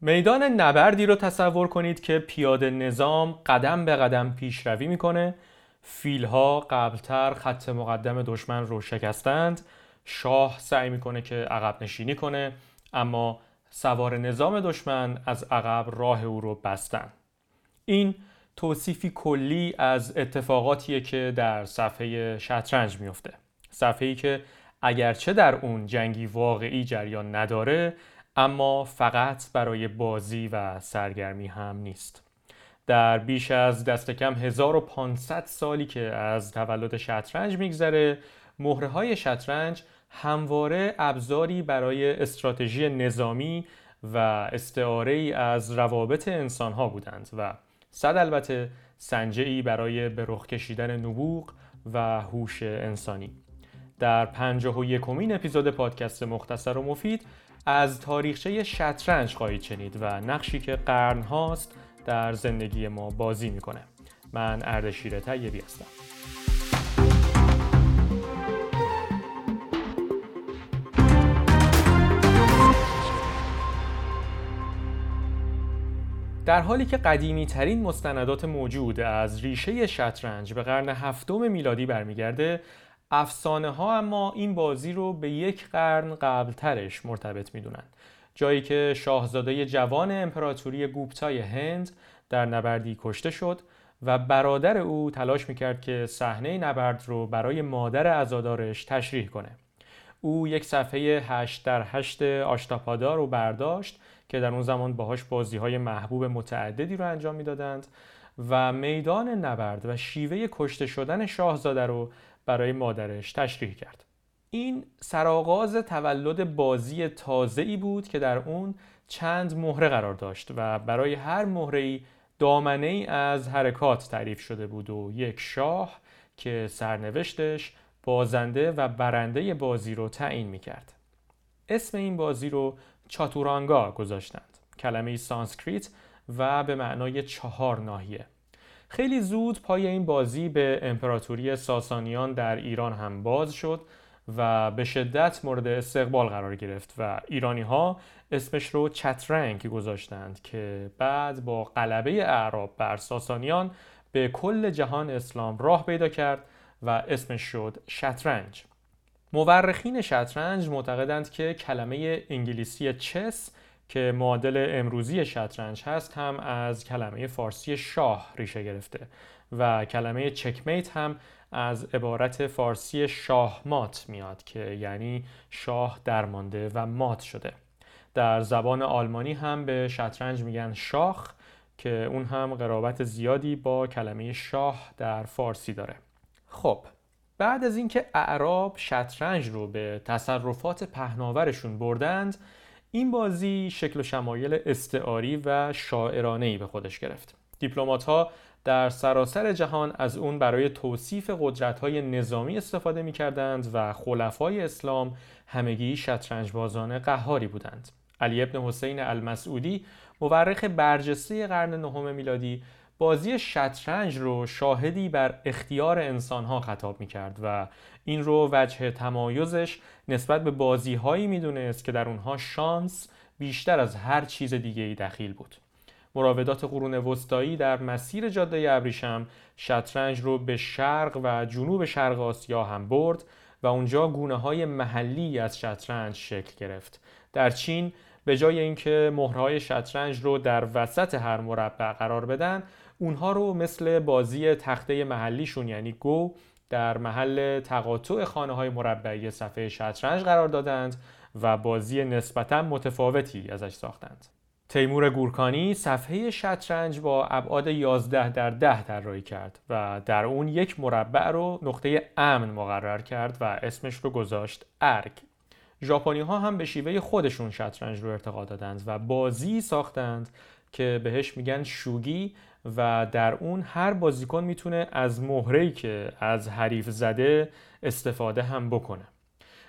میدان نبردی رو تصور کنید که پیاده نظام قدم به قدم پیشروی می‌کنه. فیلها قبلتر خط مقدم دشمن رو شکستند. شاه سعی می‌کنه که عقب نشینی کنه اما سوار نظام دشمن از عقب راه او رو بستن. این توصیفی کلی از اتفاقاتیه که در صفحه شطرنج میفته صفحه‌ای که اگرچه در اون جنگی واقعی جریان نداره اما فقط برای بازی و سرگرمی هم نیست. در بیش از دست کم 1500 سالی که از تولد شطرنج میگذره مهره های شطرنج همواره ابزاری برای استراتژی نظامی و استعاره ای از روابط انسان ها بودند و صد البته سنجه ای برای به رخ کشیدن نبوغ و هوش انسانی. در پنجاه و اپیزود پادکست مختصر و مفید از تاریخچه شطرنج خواهید شنید و نقشی که قرن هاست در زندگی ما بازی می‌کنه. من اردشیر طیبی هستم. در حالی که قدیمی ترین مستندات موجود از ریشه شطرنج به قرن هفتم میلادی برمیگرده افسانه ها اما این بازی رو به یک قرن قبل ترش مرتبط می‌دونن جایی که شاهزاده جوان امپراتوری گوپتای هند در نبردی کشته شد و برادر او تلاش می‌کرد که صحنه نبرد رو برای مادر ازادارش تشریح کنه. او یک صفحه 8 در 8 آشتاپادا رو برداشت که در اون زمان باهاش بازی های محبوب متعددی رو انجام می‌دادند و میدان نبرد و شیوه کشته شدن شاهزاده رو برای مادرش تشریح کرد. این سرآغاز تولد بازی تازه ای بود که در اون چند مهره قرار داشت و برای هر مهره ای دامنه ای از حرکات تعریف شده بود و یک شاه که سرنوشتش بازنده و برنده بازی رو تعیین می کرد. اسم این بازی رو چاتورانگا گذاشتند. کلمه سانسکریت و به معنای چهار ناحیه. خیلی زود پای این بازی به امپراتوری ساسانیان در ایران هم باز شد و به شدت مورد استقبال قرار گرفت و ایرانی ها اسمش رو چترنگ گذاشتند که بعد با قلبه اعراب بر ساسانیان به کل جهان اسلام راه پیدا کرد و اسمش شد شطرنج. مورخین شطرنج معتقدند که کلمه انگلیسی چس که معادل امروزی شطرنج هست هم از کلمه فارسی شاه ریشه گرفته و کلمه چکمیت هم از عبارت فارسی شاه مات میاد که یعنی شاه درمانده و مات شده. در زبان آلمانی هم به شطرنج میگن شاخ که اون هم قرابت زیادی با کلمه شاه در فارسی داره. خب بعد از اینکه اعراب شطرنج رو به تصرفات پهناورشون بردند این بازی شکل و شمایل استعاری و شاعرانه به خودش گرفت. دیپلمات ها در سراسر جهان از اون برای توصیف قدرت های نظامی استفاده می کردند و خلفای اسلام همگی شطرنج بازان قهاری بودند. علی ابن حسین المسعودی مورخ برجسته قرن نهم میلادی بازی شطرنج رو شاهدی بر اختیار انسانها خطاب می کرد و این رو وجه تمایزش نسبت به بازی هایی می دونست که در اونها شانس بیشتر از هر چیز دیگه ای دخیل بود. مراودات قرون وسطایی در مسیر جاده ابریشم شطرنج رو به شرق و جنوب شرق آسیا هم برد و اونجا گونه های محلی از شطرنج شکل گرفت. در چین به جای اینکه مهرهای شطرنج رو در وسط هر مربع قرار بدن اونها رو مثل بازی تخته محلیشون یعنی گو در محل تقاطع خانه های مربعی صفحه شطرنج قرار دادند و بازی نسبتا متفاوتی ازش ساختند. تیمور گورکانی صفحه شطرنج با ابعاد 11 در 10 طراحی کرد و در اون یک مربع رو نقطه امن مقرر کرد و اسمش رو گذاشت ارگ. ژاپنی ها هم به شیوه خودشون شطرنج رو ارتقا دادند و بازی ساختند که بهش میگن شوگی و در اون هر بازیکن می‌تونه از مهره‌ای که از حریف زده استفاده هم بکنه.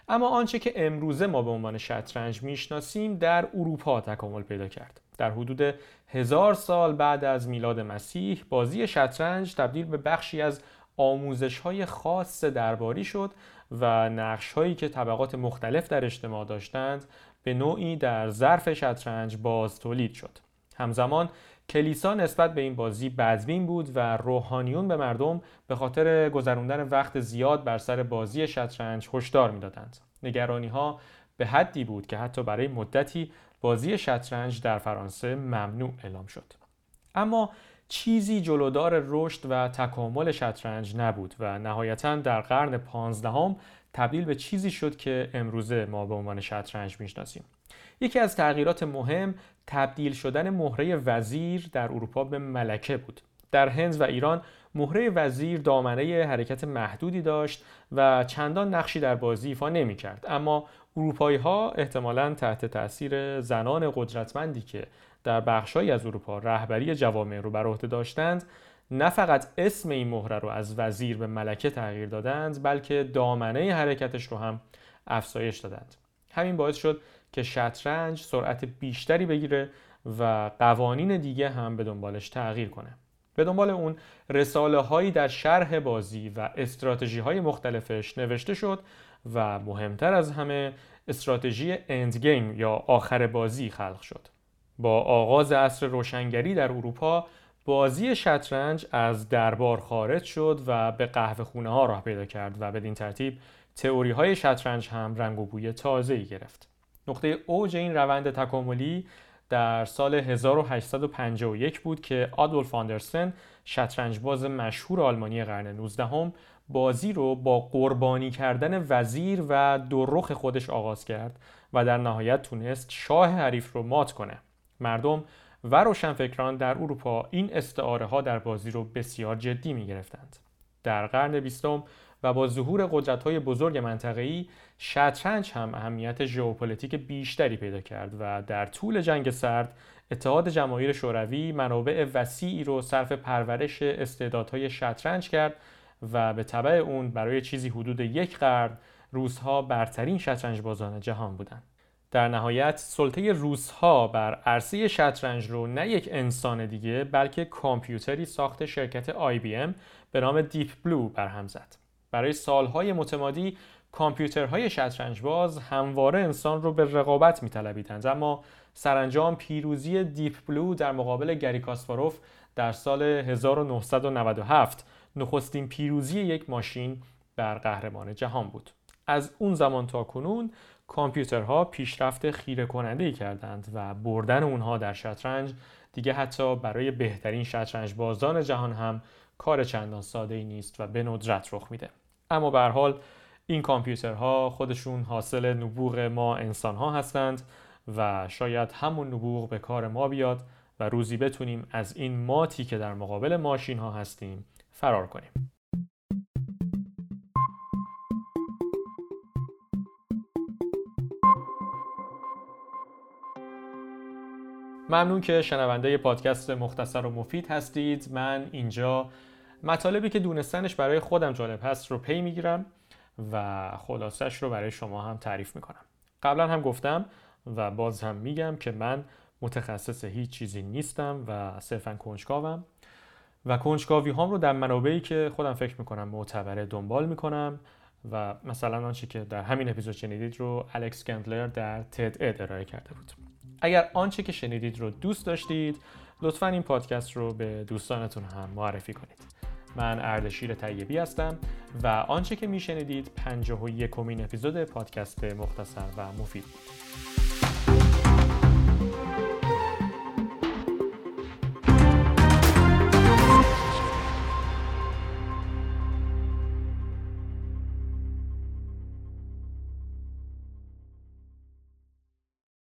اما آنچه که امروزه ما به عنوان شطرنج می‌شناسیم در اروپا تکامل پیدا کرد. در حدود هزار سال بعد از میلاد مسیح بازی شطرنج تبدیل به بخشی از آموزش های خاص درباری شد و نقش هایی که طبقات مختلف در اجتماع داشتند به نوعی در ظرف شطرنج باز تولید شد. همزمان کلیسا نسبت به این بازی بدبین بود و روحانیون به مردم به خاطر گذراندن وقت زیاد بر سر بازی شطرنج هشدار می‌دادند. نگرانی ها به حدی بود که حتی برای مدتی بازی شطرنج در فرانسه ممنوع اعلام شد. اما چیزی جلودار رشد و تکامل شطرنج نبود و نهایتا در قرن پانزدهم تبدیل به چیزی شد که امروزه ما به عنوان شطرنج می‌شناسیم. یکی از تغییرات مهم تبدیل شدن مهره وزیر در اروپا به ملکه بود. در هند و ایران مهره وزیر دامنه حرکت محدودی داشت و چندان نقشی در بازی ایفا نمی کرد اما اروپایی ها احتمالا تحت تاثیر زنان قدرتمندی که در بخشهایی از اروپا رهبری جوامع رو بر عهده داشتند نه فقط اسم این مهره رو از وزیر به ملکه تغییر دادند بلکه دامنه حرکتش رو هم افزایش دادند. همین باعث شد که شطرنج سرعت بیشتری بگیره و قوانین دیگه هم به دنبالش تغییر کنه. به دنبال اون رساله هایی در شرح بازی و استراتژی های مختلفش نوشته شد و مهمتر از همه استراتژی اند گیم یا آخر بازی خلق شد. با آغاز عصر روشنگری در اروپا بازی شطرنج از دربار خارج شد و به قهوه خونه ها راه پیدا کرد و بدین ترتیب تئوری های شطرنج هم رنگ و بوی تازه‌ای گرفت. نقطه اوج این روند تکاملی در سال 1851 بود که آدولف آندرسن شطرنج باز مشهور آلمانی قرن 19 بازی رو با قربانی کردن وزیر و دو رخ خودش آغاز کرد و در نهایت تونست شاه حریف رو مات کنه. مردم و روشنفکران در اروپا این استعاره ها در بازی رو بسیار جدی می گرفتند. در قرن بیستم و با ظهور قدرت های بزرگ منطقه‌ای شطرنج هم اهمیت ژئوپلیتیک بیشتری پیدا کرد و در طول جنگ سرد اتحاد جماهیر شوروی منابع وسیعی رو صرف پرورش استعدادهای شطرنج کرد و به طبع اون برای چیزی حدود یک قرن روزها برترین شطرنج بازان جهان بودند. در نهایت سلطه روسها بر عرصه شطرنج رو نه یک انسان دیگه بلکه کامپیوتری ساخت شرکت IBM به نام دیپ بلو برهم زد. برای سالهای متمادی کامپیوترهای شطرنج باز همواره انسان رو به رقابت میطلبیدند اما سرانجام پیروزی دیپ بلو در مقابل گری کاسپاروف در سال 1997 نخستین پیروزی یک ماشین بر قهرمان جهان بود. از اون زمان تا کنون کامپیوترها پیشرفت خیره کننده ای کردند و بردن اونها در شطرنج دیگه حتی برای بهترین شطرنج بازان جهان هم کار چندان ساده ای نیست و به ندرت رخ میده. اما به حال این کامپیوترها خودشون حاصل نبوغ ما انسان ها هستند و شاید همون نبوغ به کار ما بیاد و روزی بتونیم از این ماتی که در مقابل ماشین ها هستیم فرار کنیم. ممنون که شنونده پادکست مختصر و مفید هستید. من اینجا مطالبی که دونستنش برای خودم جالب هست رو پی می‌گیرم و خلاصش رو برای شما هم تعریف می‌کنم. قبلا هم گفتم و باز هم میگم که من متخصص هیچ چیزی نیستم و صرفا کنجکاوم و کنجکاوی هم رو در منابعی که خودم فکر می‌کنم معتبره دنبال می‌کنم و مثلا آنچه که در همین اپیزود شنیدید رو الکس گندلر در تد اد ارائه کرده بود. اگر آنچه که شنیدید رو دوست داشتید لطفا این پادکست رو به دوستانتون هم معرفی کنید. من اردشیر طیبی هستم و آنچه که میشنیدید پنجاه و یکمین اپیزود پادکست مختصر و مفید. بود